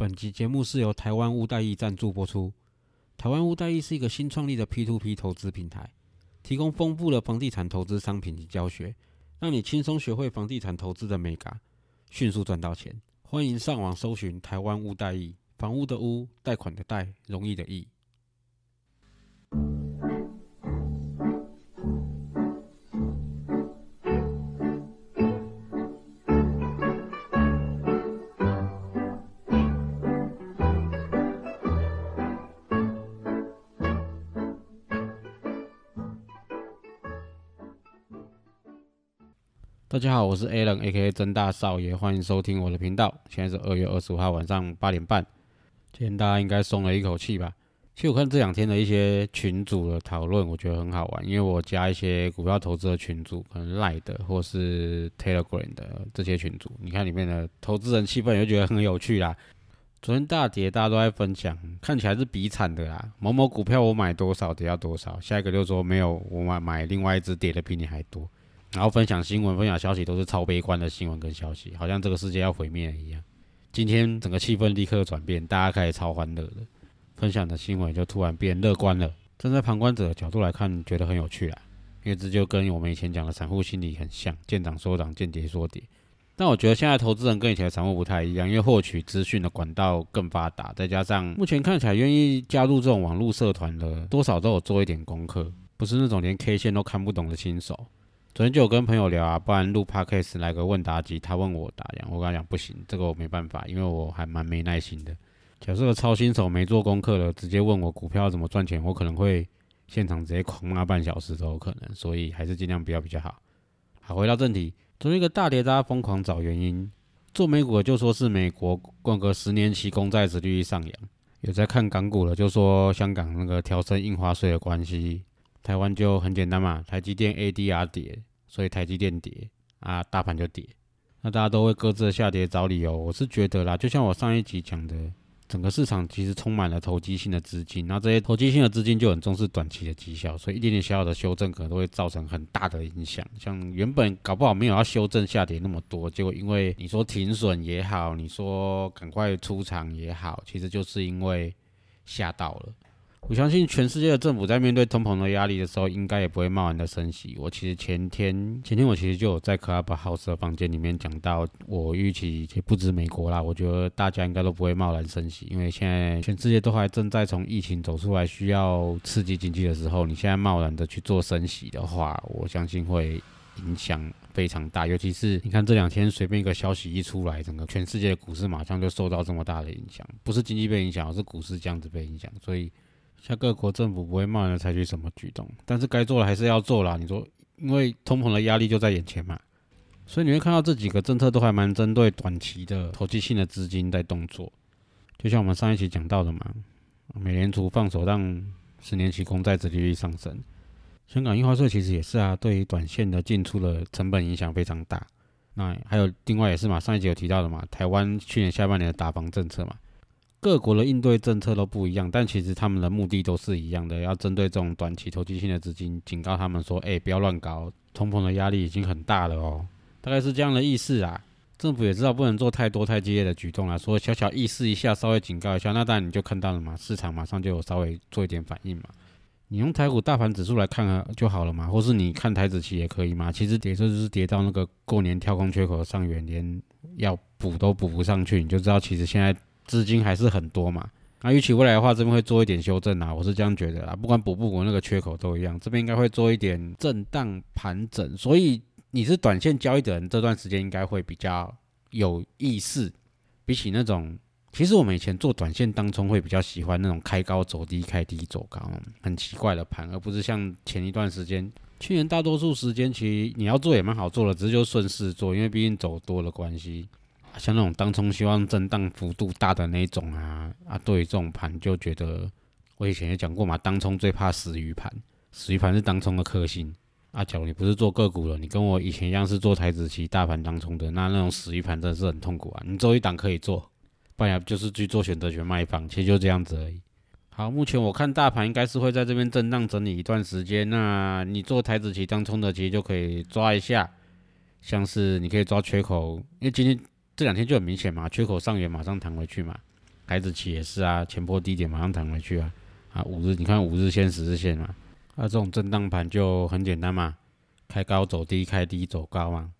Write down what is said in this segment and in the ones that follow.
本集节目是由台湾屋代易赞助播出。台湾屋代易是一个新创立的 P2P 投资平台，提供丰富的房地产投资商品及教学，让你轻松学会房地产投资的美感，迅速赚到钱。欢迎上网搜寻台湾屋代易，房屋的屋，贷款的贷，容易的易。大家好，我是 Alan，A.K.A 曾大少爷，欢迎收听我的频道。现在是二月二十五号晚上八点半，今天大家应该松了一口气吧？其实我看这两天的一些群组的讨论，我觉得很好玩，因为我加一些股票投资的群组，可能 Line 的或是 Telegram 的这些群组，你看里面的投资人气氛，也觉得很有趣啦。昨天大跌，大家都在分享，看起来是比惨的啦。某某股票我买多少跌要多少，下一个就说没有，我买买另外一只跌的比你还多。然后分享新闻、分享消息都是超悲观的新闻跟消息，好像这个世界要毁灭一样。今天整个气氛立刻转变，大家开始超欢乐的，分享的新闻就突然变乐观了。站在旁观者的角度来看，觉得很有趣啊，因为这就跟我们以前讲的散户心理很像，见涨说涨，见跌说跌。但我觉得现在投资人跟以前的散户不太一样，因为获取资讯的管道更发达，再加上目前看起来愿意加入这种网络社团的，多少都有做一点功课，不是那种连 K 线都看不懂的新手。昨天就有跟朋友聊啊，不然录 podcast 来个问答机，他问我答，讲我跟他讲不行，这个我没办法，因为我还蛮没耐心的。假设个超新手没做功课的，直接问我股票怎么赚钱，我可能会现场直接狂骂半小时都有可能，所以还是尽量不要比较好。好，回到正题，昨天一个大跌，大家疯狂找原因，做美股的就说是美国过个十年期公债殖利率上扬，有在看港股的就说香港那个调升印花税的关系。台湾就很简单嘛，台积电 ADR 跌，所以台积电跌啊，大盘就跌。那大家都会各自的下跌找理由。我是觉得啦，就像我上一集讲的，整个市场其实充满了投机性的资金，那这些投机性的资金就很重视短期的绩效，所以一点点小小的修正可能都会造成很大的影响。像原本搞不好没有要修正下跌那么多，结果因为你说停损也好，你说赶快出场也好，其实就是因为吓到了。我相信全世界的政府在面对通膨的压力的时候，应该也不会贸然的升息。我其实前天前天我其实就有在 Clubhouse 的房间里面讲到，我预期也不止美国啦，我觉得大家应该都不会贸然升息，因为现在全世界都还正在从疫情走出来，需要刺激经济的时候，你现在贸然的去做升息的话，我相信会影响非常大。尤其是你看这两天随便一个消息一出来，整个全世界的股市马上就受到这么大的影响，不是经济被影响，而是股市这样子被影响，所以。像各国政府不会贸然采取什么举动，但是该做的还是要做啦。你说，因为通膨的压力就在眼前嘛，所以你会看到这几个政策都还蛮针对短期的投机性的资金在动作。就像我们上一期讲到的嘛，美联储放手让十年期公债殖利率上升，香港印花税其实也是啊，对于短线的进出的成本影响非常大。那还有另外也是嘛，上一集有提到的嘛，台湾去年下半年的打房政策嘛。各国的应对政策都不一样，但其实他们的目的都是一样的，要针对这种短期投机性的资金，警告他们说：“哎，不要乱搞，通膨的压力已经很大了哦。”大概是这样的意思啊。政府也知道不能做太多太激烈的举动了，说小小意思一下，稍微警告一下，那当然你就看到了嘛，市场马上就有稍微做一点反应嘛。你用台股大盘指数来看啊就好了嘛，或是你看台子期也可以嘛。其实跌就是跌到那个过年跳空缺口上缘，连要补都补不上去，你就知道其实现在。资金还是很多嘛，那预期未来的话，这边会做一点修正啊，我是这样觉得啦。不管补不补那个缺口都一样，这边应该会做一点震荡盘整。所以你是短线交易的人，这段时间应该会比较有意思。比起那种，其实我们以前做短线当中会比较喜欢那种开高走低、开低走高，很奇怪的盘，而不是像前一段时间，去年大多数时间其实你要做也蛮好做的，只是就顺势做，因为毕竟走多的关系。像那种当冲希望震荡幅度大的那种啊啊，对于这种盘就觉得，我以前也讲过嘛，当冲最怕死鱼盘，死鱼盘是当冲的克星。啊，假如你不是做个股了，你跟我以前一样是做台子期大盘当冲的，那那种死鱼盘真的是很痛苦啊。你做一档可以做，不然就是去做选择权卖方，其实就这样子而已。好，目前我看大盘应该是会在这边震荡整理一段时间，那你做台子期当冲的，其实就可以抓一下，像是你可以抓缺口，因为今天。这两天就很明显嘛，缺口上缘马上弹回去嘛。台子期也是啊，前波低点马上弹回去啊，啊五日你看五日线、十日线嘛，那这种震荡盘就很简单嘛，开高走低，开低走高嘛，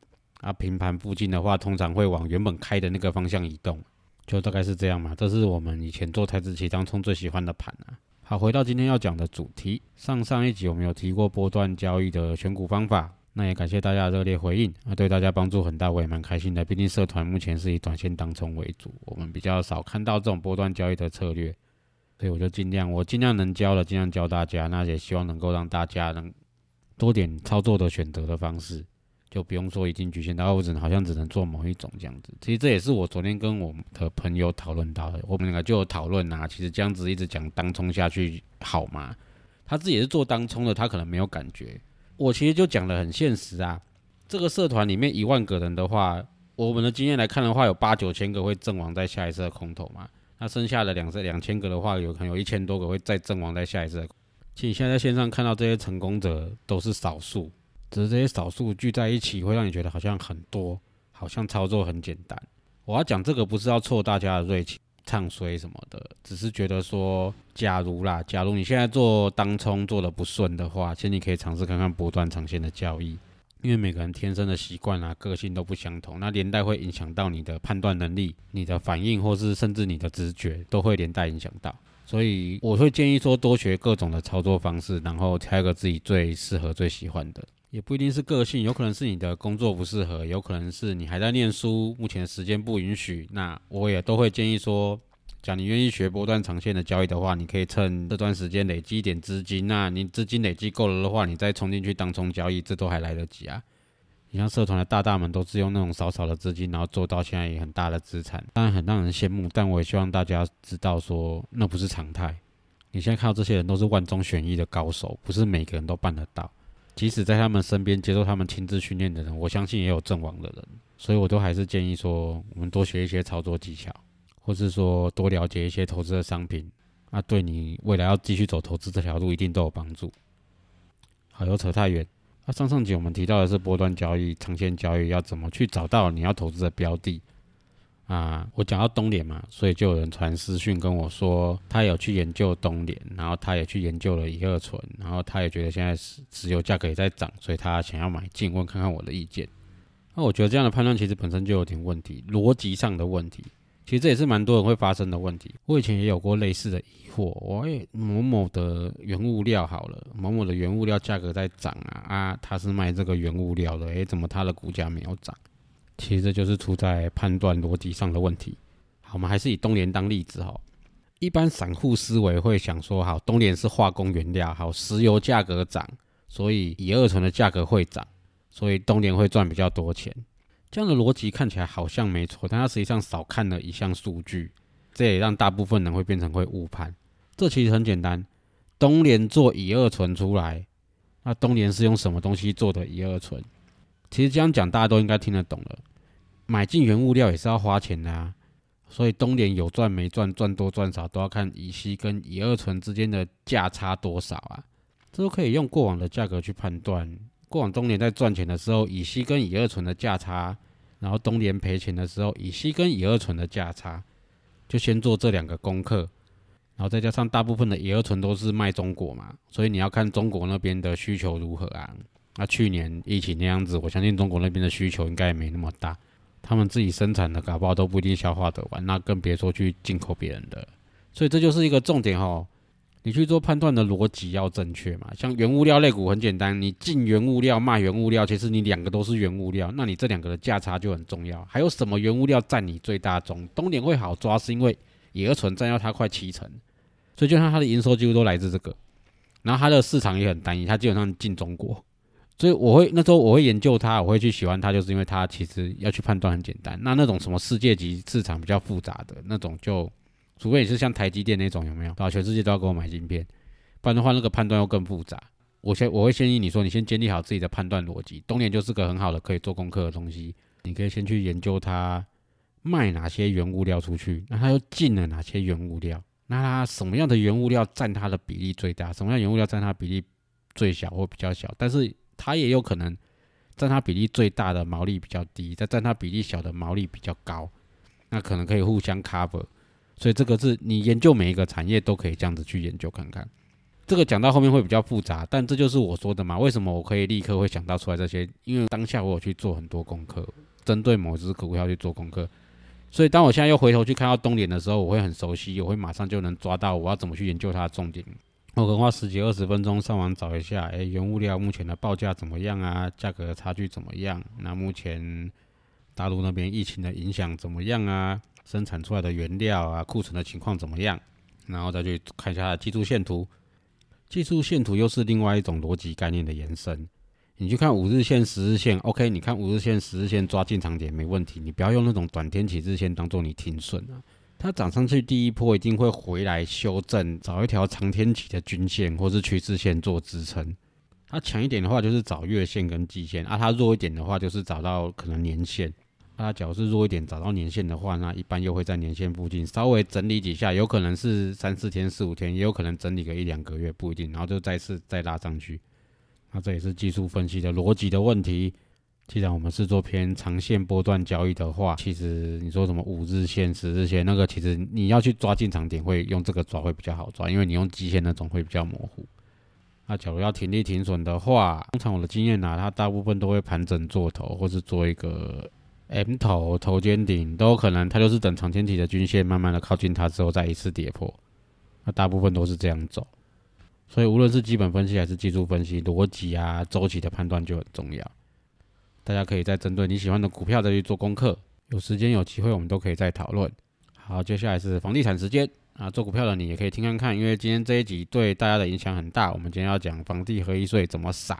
啊平盘附近的话，通常会往原本开的那个方向移动，就大概是这样嘛，这是我们以前做台子期当冲最喜欢的盘啊。好，回到今天要讲的主题，上上一集我们有提过波段交易的选股方法。那也感谢大家热烈回应，啊，对大家帮助很大，我也蛮开心的。毕竟社团目前是以短线当冲为主，我们比较少看到这种波段交易的策略，所以我就尽量，我尽量能教的尽量教大家，那也希望能够让大家能多点操作的选择的方式，就不用说已经局限到我只能好像只能做某一种这样子。其实这也是我昨天跟我的朋友讨论到的，我们两个就有讨论啊，其实这样子一直讲当冲下去好吗？他自己也是做当冲的，他可能没有感觉。我其实就讲的很现实啊，这个社团里面一万个人的话，我们的经验来看的话，有八九千个会阵亡在下一次的空头嘛，那剩下的两两千个的话，有可能有一千多个会再阵亡在下一次。其实你现在在线上看到这些成功者都是少数，只是这些少数聚在一起，会让你觉得好像很多，好像操作很简单。我要讲这个不是要挫大家的锐气。唱衰什么的，只是觉得说，假如啦，假如你现在做当冲做的不顺的话，其实你可以尝试看看波段长线的交易，因为每个人天生的习惯啊、个性都不相同，那连带会影响到你的判断能力、你的反应，或是甚至你的直觉，都会连带影响到。所以我会建议说，多学各种的操作方式，然后挑一个自己最适合、最喜欢的。也不一定是个性，有可能是你的工作不适合，有可能是你还在念书，目前时间不允许。那我也都会建议说，假如你愿意学波段长线的交易的话，你可以趁这段时间累积一点资金。那你资金累积够了的话，你再冲进去当冲交易，这都还来得及啊。你像社团的大大们都是用那种少少的资金，然后做到现在也很大的资产，当然很让人羡慕。但我也希望大家知道说，那不是常态。你现在看到这些人都是万中选一的高手，不是每个人都办得到。即使在他们身边接受他们亲自训练的人，我相信也有阵亡的人，所以我都还是建议说，我们多学一些操作技巧，或是说多了解一些投资的商品，那对你未来要继续走投资这条路一定都有帮助。好，又扯太远。那上上集我们提到的是波段交易、长线交易要怎么去找到你要投资的标的。啊，我讲到东联嘛，所以就有人传私讯跟我说，他有去研究东联，然后他也去研究了乙二醇，然后他也觉得现在石石油价格也在涨，所以他想要买进，问看看我的意见。那我觉得这样的判断其实本身就有点问题，逻辑上的问题。其实这也是蛮多人会发生的问题。我以前也有过类似的疑惑，我也某某的原物料好了，某某的原物料价格在涨啊啊，他是卖这个原物料的，诶，怎么他的股价没有涨？其实这就是出在判断逻辑上的问题。好，我们还是以东联当例子哈。一般散户思维会想说，好，东联是化工原料，好，石油价格涨，所以乙二醇的价格会涨，所以东联会赚比较多钱。这样的逻辑看起来好像没错，但它实际上少看了一项数据，这也让大部分人会变成会误判。这其实很简单，东联做乙二醇出来，那东联是用什么东西做的乙二醇？其实这样讲大家都应该听得懂了。买进原物料也是要花钱的啊，所以东联有赚没赚，赚多赚少都要看乙烯跟乙二醇之间的价差多少啊，这都可以用过往的价格去判断。过往东联在赚钱的时候，乙烯跟乙二醇的价差，然后东联赔钱的时候，乙烯跟乙二醇的价差，就先做这两个功课，然后再加上大部分的乙二醇都是卖中国嘛，所以你要看中国那边的需求如何啊。那去年疫情那样子，我相信中国那边的需求应该也没那么大。他们自己生产的搞不好都不一定消化得完，那更别说去进口别人的。所以这就是一个重点哈，你去做判断的逻辑要正确嘛。像原物料类股很简单，你进原物料卖原物料，其实你两个都是原物料，那你这两个的价差就很重要。还有什么原物料占你最大宗？东点会好抓，是因为乙二醇占要它快七成，所以就像它的营收几乎都来自这个，然后它的市场也很单一，它基本上进中国。所以我会那时候我会研究它，我会去喜欢它，就是因为它其实要去判断很简单。那那种什么世界级市场比较复杂的那种，就除非你是像台积电那种有没有？啊，全世界都要给我买晶片，不然的话那个判断又更复杂。我先我会建议你说，你先建立好自己的判断逻辑。东联就是个很好的可以做功课的东西，你可以先去研究它卖哪些原物料出去，那它又进了哪些原物料？那它什么样的原物料占它的比例最大？什么样原物料占它比例最小或比较小？但是它也有可能占它比例最大的毛利比较低，再占它比例小的毛利比较高，那可能可以互相 cover。所以这个是你研究每一个产业都可以这样子去研究看看。这个讲到后面会比较复杂，但这就是我说的嘛。为什么我可以立刻会想到出来这些？因为当下我有去做很多功课，针对某只股票去做功课。所以当我现在又回头去看到东联的时候，我会很熟悉，我会马上就能抓到我要怎么去研究它的重点。我可能花十几二十分钟上网找一下，哎，原物料目前的报价怎么样啊？价格差距怎么样？那目前大陆那边疫情的影响怎么样啊？生产出来的原料啊，库存的情况怎么样？然后再去看一下技术线图。技术线图又是另外一种逻辑概念的延伸。你去看五日线、十日线，OK？你看五日线、十日线抓进场点没问题。你不要用那种短天启日线当做你停损啊。它涨上去第一波一定会回来修正，找一条长天启的均线或是趋势线做支撑。它强一点的话就是找月线跟季线啊，它弱一点的话就是找到可能年线。它假如是弱一点，找到年线的话，那一般又会在年线附近稍微整理几下，有可能是三四天、四五天，也有可能整理个一两个月，不一定，然后就再次再拉上去。那这也是技术分析的逻辑的问题。既然我们是做偏长线波段交易的话，其实你说什么五日线、十日线，那个其实你要去抓进场点，会用这个抓会比较好抓，因为你用基线那种会比较模糊。那假如要停利停损的话，通常我的经验呢，它大部分都会盘整做头，或是做一个。M 头头肩顶都有可能，它就是等长天体的均线慢慢的靠近它之后再一次跌破，那大部分都是这样走，所以无论是基本分析还是技术分析，逻辑啊周期的判断就很重要。大家可以再针对你喜欢的股票再去做功课，有时间有机会我们都可以再讨论。好，接下来是房地产时间啊，做股票的你也可以听看看，因为今天这一集对大家的影响很大。我们今天要讲房地合一税怎么散。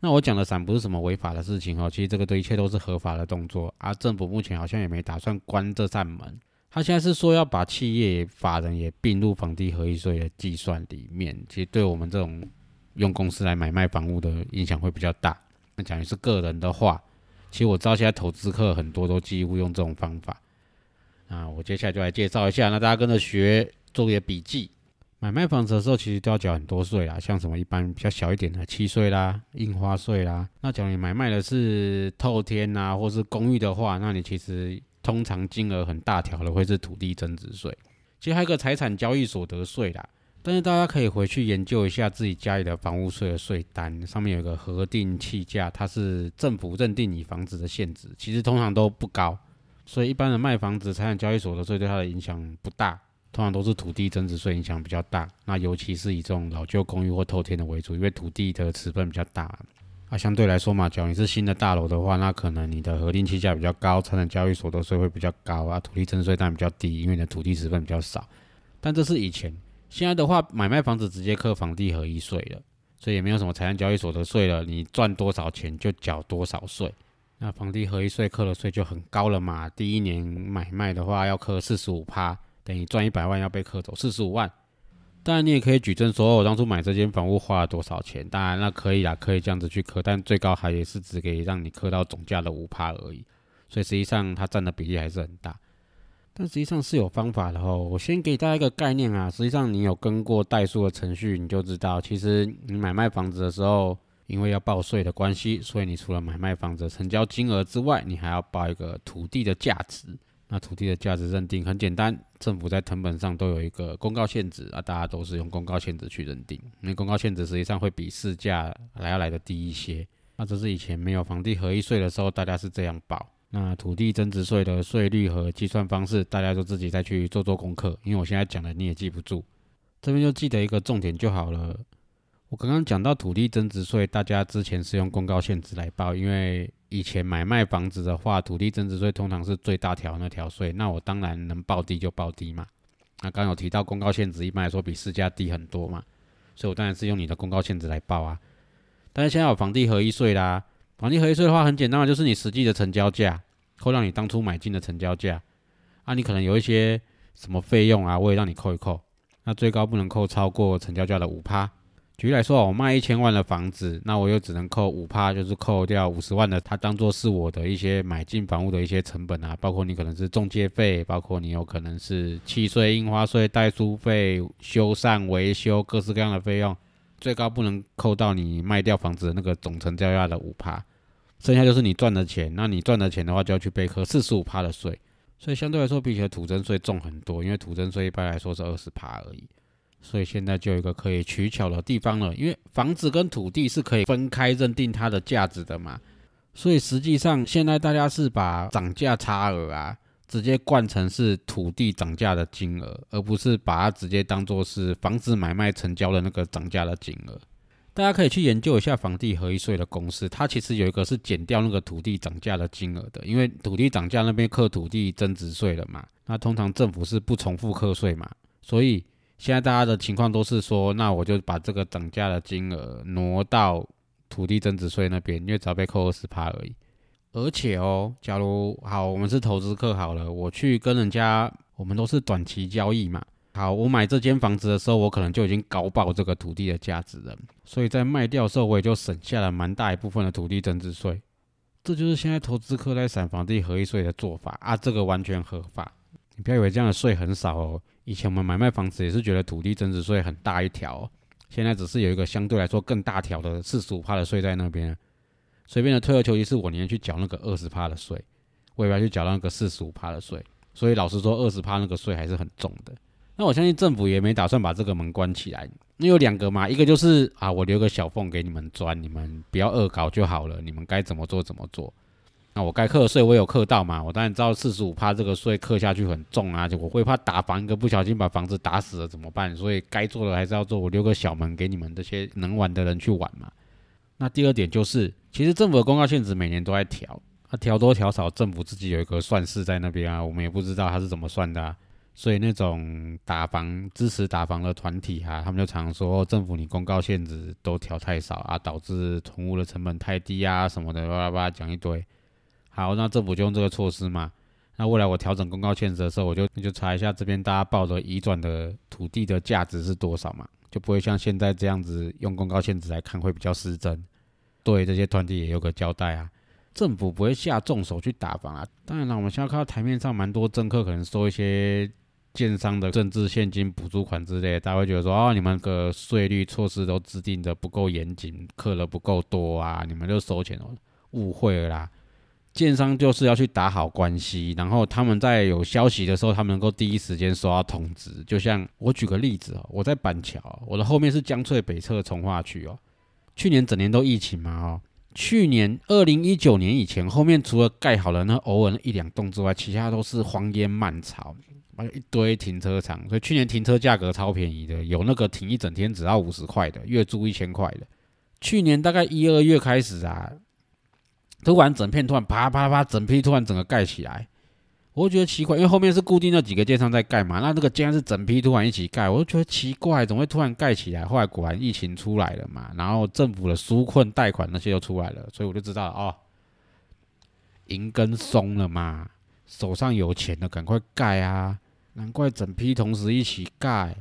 那我讲的散不是什么违法的事情哦，其实这个对一切都是合法的动作啊。政府目前好像也没打算关这扇门，他现在是说要把企业法人也并入房地合一税的计算里面。其实对我们这种用公司来买卖房屋的影响会比较大。那讲的是个人的话，其实我知道现在投资客很多都几乎用这种方法。那我接下来就来介绍一下，那大家跟着学，做些笔记。买卖房子的时候，其实都要缴很多税啦，像什么一般比较小一点的契税啦、印花税啦。那假如你买卖的是透天啊，或是公寓的话，那你其实通常金额很大条的会是土地增值税。其实还有个财产交易所得税啦，但是大家可以回去研究一下自己家里的房屋税的税单，上面有个核定气价，它是政府认定你房子的限值，其实通常都不高，所以一般的卖房子财产交易所得税对它的影响不大。通常都是土地增值税影响比较大，那尤其是以这种老旧公寓或透天的为主，因为土地的尺寸比较大。啊，相对来说嘛，假如你是新的大楼的话，那可能你的核定期价比较高，财产交易所得税会比较高啊，土地增值税当然比较低，因为你的土地成分比较少。但这是以前，现在的话，买卖房子直接课房地合一税了，所以也没有什么财产交易所得税了，你赚多少钱就缴多少税。那房地合一税课的税就很高了嘛，第一年买卖的话要课四十五趴。等于赚一百万要被扣走四十五万，当然你也可以举证说，我当初买这间房屋花了多少钱。当然那可以啦，可以这样子去扣，但最高还也是只可以让你扣到总价的五趴而已。所以实际上它占的比例还是很大。但实际上是有方法的哦。我先给大家一个概念啊，实际上你有跟过代数的程序，你就知道，其实你买卖房子的时候，因为要报税的关系，所以你除了买卖房子成交金额之外，你还要报一个土地的价值。那土地的价值认定很简单，政府在成本上都有一个公告限值啊，大家都是用公告限值去认定，因为公告限值实际上会比市价来要来的低一些。那这是以前没有房地合一税的时候，大家是这样报。那土地增值税的税率和计算方式，大家就自己再去做做功课，因为我现在讲的你也记不住，这边就记得一个重点就好了。我刚刚讲到土地增值税，大家之前是用公告限值来报，因为以前买卖房子的话，土地增值税通常是最大条那条税，那我当然能报低就报低嘛。那刚有提到公告限值，一般来说比市价低很多嘛，所以我当然是用你的公告限值来报啊。但是现在有房地合一税啦，房地合一税的话很简单嘛，就是你实际的成交价扣掉你当初买进的成交价，啊，你可能有一些什么费用啊，我也让你扣一扣，那最高不能扣超过成交价的五趴。举例来说，我卖一千万的房子，那我又只能扣五趴，就是扣掉五十万的，它当做是我的一些买进房屋的一些成本啊，包括你可能是中介费，包括你有可能是契税、印花税、代书费、修缮、维修各式各样的费用，最高不能扣到你卖掉房子的那个总成交价的五趴，剩下就是你赚的钱，那你赚的钱的话就要去备课四十五趴的税，所以相对来说比起土增税重很多，因为土增税一般来说是二十趴而已。所以现在就有一个可以取巧的地方了，因为房子跟土地是可以分开认定它的价值的嘛。所以实际上现在大家是把涨价差额啊，直接灌成是土地涨价的金额，而不是把它直接当做是房子买卖成交的那个涨价的金额。大家可以去研究一下房地合一税的公式，它其实有一个是减掉那个土地涨价的金额的，因为土地涨价那边课土地增值税了嘛，那通常政府是不重复课税嘛，所以。现在大家的情况都是说，那我就把这个涨价的金额挪到土地增值税那边，因为只要被扣二十趴而已。而且哦，假如好，我们是投资客好了，我去跟人家，我们都是短期交易嘛。好，我买这间房子的时候，我可能就已经高报这个土地的价值了，所以在卖掉的时候，我也就省下了蛮大一部分的土地增值税。这就是现在投资客在散房地合一税的做法啊，这个完全合法。你不要以为这样的税很少哦。以前我们买卖房子也是觉得土地增值税很大一条，现在只是有一个相对来说更大条的四十五趴的税在那边。随便的退而求其次，我宁愿去缴那个二十趴的税，我也不要去缴那个四十五趴的税。所以老实说，二十趴那个税还是很重的。那我相信政府也没打算把这个门关起来。那有两个嘛，一个就是啊，我留个小缝给你们钻，你们不要恶搞就好了，你们该怎么做怎么做。那我该课税我有课到嘛？我当然知道四十五趴这个税课下去很重啊，就我会怕打房一个不小心把房子打死了怎么办？所以该做的还是要做，我留个小门给你们这些能玩的人去玩嘛。那第二点就是，其实政府的公告限制每年都在调，啊调多调少，政府自己有一个算式在那边啊，我们也不知道他是怎么算的。所以那种打房支持打房的团体哈，他们就常说政府你公告限制都调太少啊，导致囤物的成本太低啊什么的，叭叭叭讲一堆。好，那政府就用这个措施嘛。那未来我调整公告限制的时候，我就就查一下这边大家报的移转的土地的价值是多少嘛，就不会像现在这样子用公告限制来看会比较失真。对这些团体也有个交代啊。政府不会下重手去打房啊。当然了，我们现在看到台面上蛮多政客可能收一些建商的政治现金补助款之类，大家会觉得说哦，你们个税率措施都制定的不够严谨，课了不够多啊，你们就收钱哦，误会了啦。建商就是要去打好关系，然后他们在有消息的时候，他们能够第一时间收到通知。就像我举个例子哦，我在板桥，我的后面是江翠北侧从化区哦。去年整年都疫情嘛哦，去年二零一九年以前，后面除了盖好了那偶尔一两栋之外，其他都是荒烟蔓草，还有一堆停车场。所以去年停车价格超便宜的，有那个停一整天只要五十块的，月租一千块的。去年大概一二月开始啊。突然整片突然啪啪啪，整批突然整个盖起来，我就觉得奇怪，因为后面是固定那几个建商在盖嘛，那这个竟然是整批突然一起盖，我就觉得奇怪，怎么会突然盖起来？后来果然疫情出来了嘛，然后政府的纾困贷款那些又出来了，所以我就知道哦，银根松了嘛，手上有钱的赶快盖啊，难怪整批同时一起盖。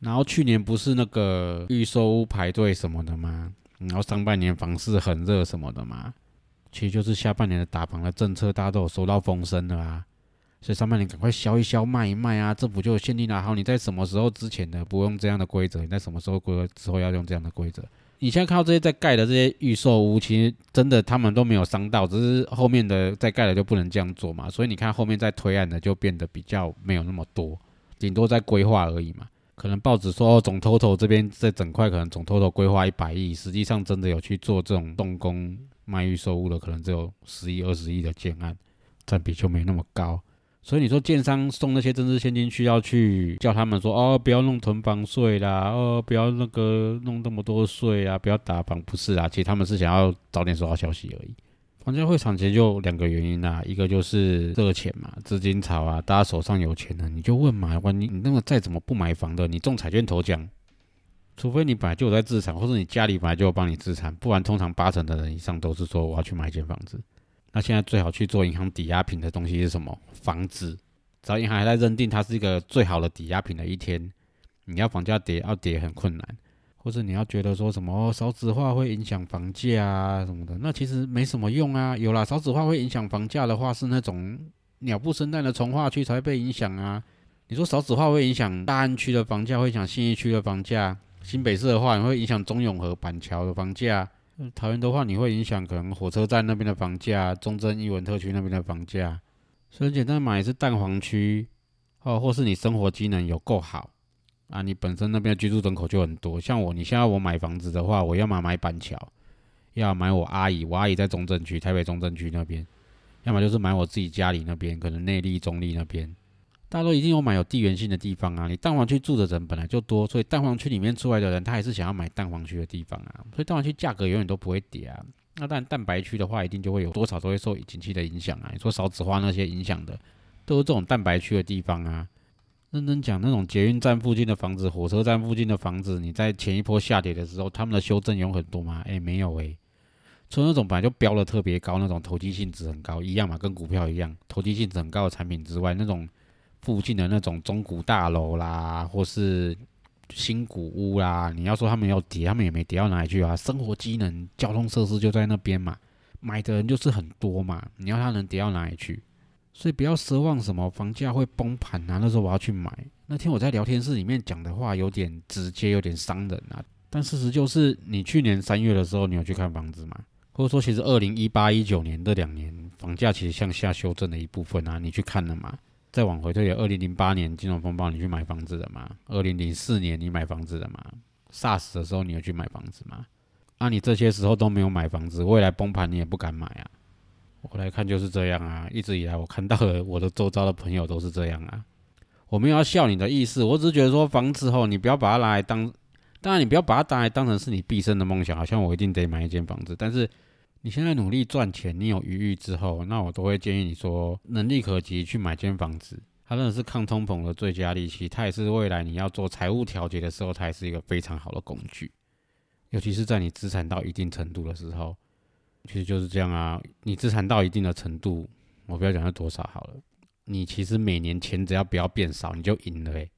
然后去年不是那个预售屋排队什么的吗？然后上半年房市很热什么的嘛。其实就是下半年的打房的政策，大家都有收到风声了啊，所以上半年赶快销一销、卖一卖啊，政府就限定了。好，你在什么时候之前呢不用这样的规则？你在什么时候规之后要用这样的规则？你现在看到这些在盖的这些预售屋，其实真的他们都没有伤到，只是后面的在盖的就不能这样做嘛。所以你看后面在推案的就变得比较没有那么多，顶多在规划而已嘛。可能报纸说总 total 这边这整块可能总 total 规划一百亿，实际上真的有去做这种动工。卖预售屋的可能只有十亿、二十亿的建案，占比就没那么高。所以你说建商送那些增值现金，需要去叫他们说哦，不要弄囤房税啦，哦，不要那个弄那么多税啊，不要打房，不是啊，其实他们是想要早点收到消息而已。房价会涨其实就两个原因啦，一个就是热钱嘛，资金潮啊，大家手上有钱的，你就问嘛，万你你那个再怎么不买房的，你中彩券头奖。除非你本来就有在自产，或者你家里本来就有帮你自产，不然通常八成的人以上都是说我要去买一间房子。那现在最好去做银行抵押品的东西是什么？房子。只要银行还在认定它是一个最好的抵押品的一天，你要房价跌要跌很困难，或者你要觉得说什么少子化会影响房价啊什么的，那其实没什么用啊。有啦，少子化会影响房价的话，是那种鸟不生蛋的从化区才会被影响啊。你说少子化会影响大安区的房价，会影响信义区的房价？新北市的话，会影响中永和板桥的房价；桃园的话，你会影响可能火车站那边的房价、中正一文特区那边的房价。所以很简单买，是蛋黄区哦，或是你生活机能有够好啊，你本身那边的居住人口就很多。像我，你现在我买房子的话，我要么买板桥，要买我阿姨，我阿姨在中正区，台北中正区那边，要么就是买我自己家里那边，可能内力、中立那边。大家都一定有买有地缘性的地方啊，你蛋黄区住的人本来就多，所以蛋黄区里面出来的人，他还是想要买蛋黄区的地方啊，所以蛋黄区价格永远都不会跌啊。那但蛋白区的话，一定就会有多少都会受景气的影响啊。你说少子化那些影响的，都是这种蛋白区的地方啊。认真讲，那种捷运站附近的房子、火车站附近的房子，你在前一波下跌的时候，他们的修正有很多吗？哎，没有哎。除了那种本来就标的特别高、那种投机性质很高一样嘛，跟股票一样，投机性质很高的产品之外，那种。附近的那种中古大楼啦，或是新古屋啦，你要说他们要叠，他们也没叠到哪里去啊。生活机能、交通设施就在那边嘛，买的人就是很多嘛。你要他能叠到哪里去？所以不要奢望什么房价会崩盘啊。那时候我要去买，那天我在聊天室里面讲的话有点直接，有点伤人啊。但事实就是，你去年三月的时候，你有去看房子吗？或者说，其实二零一八、一九年这两年房价其实向下修正的一部分啊，你去看了吗？再往回推，二零零八年金融风暴，你去买房子的吗？二零零四年你买房子的吗？SARS 的时候你有去买房子吗？啊，你这些时候都没有买房子，未来崩盘你也不敢买啊。我来看就是这样啊，一直以来我看到的我的周遭的朋友都是这样啊。我没有要笑你的意思，我只是觉得说房子后你不要把它拿来当，当然你不要把它拿来当成是你毕生的梦想，好像我一定得买一间房子，但是。你现在努力赚钱，你有余裕之后，那我都会建议你说，能力可及去买间房子。它真的是抗通膨的最佳利器，它也是未来你要做财务调节的时候，它也是一个非常好的工具。尤其是在你资产到一定程度的时候，其实就是这样啊。你资产到一定的程度，我不要讲是多少好了，你其实每年钱只要不要变少，你就赢了。诶，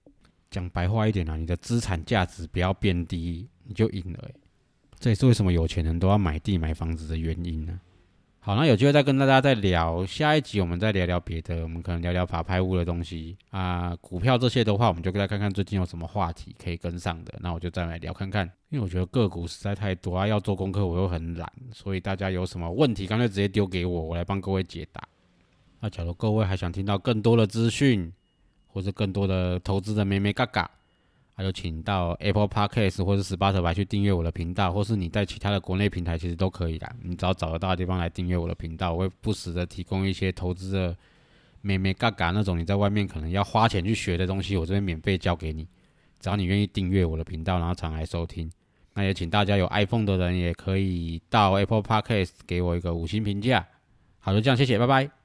讲白话一点啊，你的资产价值不要变低，你就赢了。诶。这也是为什么有钱人都要买地买房子的原因呢。好，那有机会再跟大家再聊，下一集我们再聊聊别的，我们可能聊聊法拍屋的东西啊，股票这些的话，我们就再看看最近有什么话题可以跟上的，那我就再来聊看看。因为我觉得个股实在太多啊，要做功课我又很懒，所以大家有什么问题，干脆直接丢给我，我来帮各位解答。那假如各位还想听到更多的资讯，或者更多的投资的咩咩嘎嘎。还有，请到 Apple Podcast 或者十八 t 白去订阅我的频道，或是你在其他的国内平台其实都可以的。你只要找得到的地方来订阅我的频道，我会不时的提供一些投资的美美嘎嘎那种你在外面可能要花钱去学的东西，我这边免费教给你。只要你愿意订阅我的频道，然后常来收听，那也请大家有 iPhone 的人也可以到 Apple Podcast 给我一个五星评价。好，就这样，谢谢，拜拜。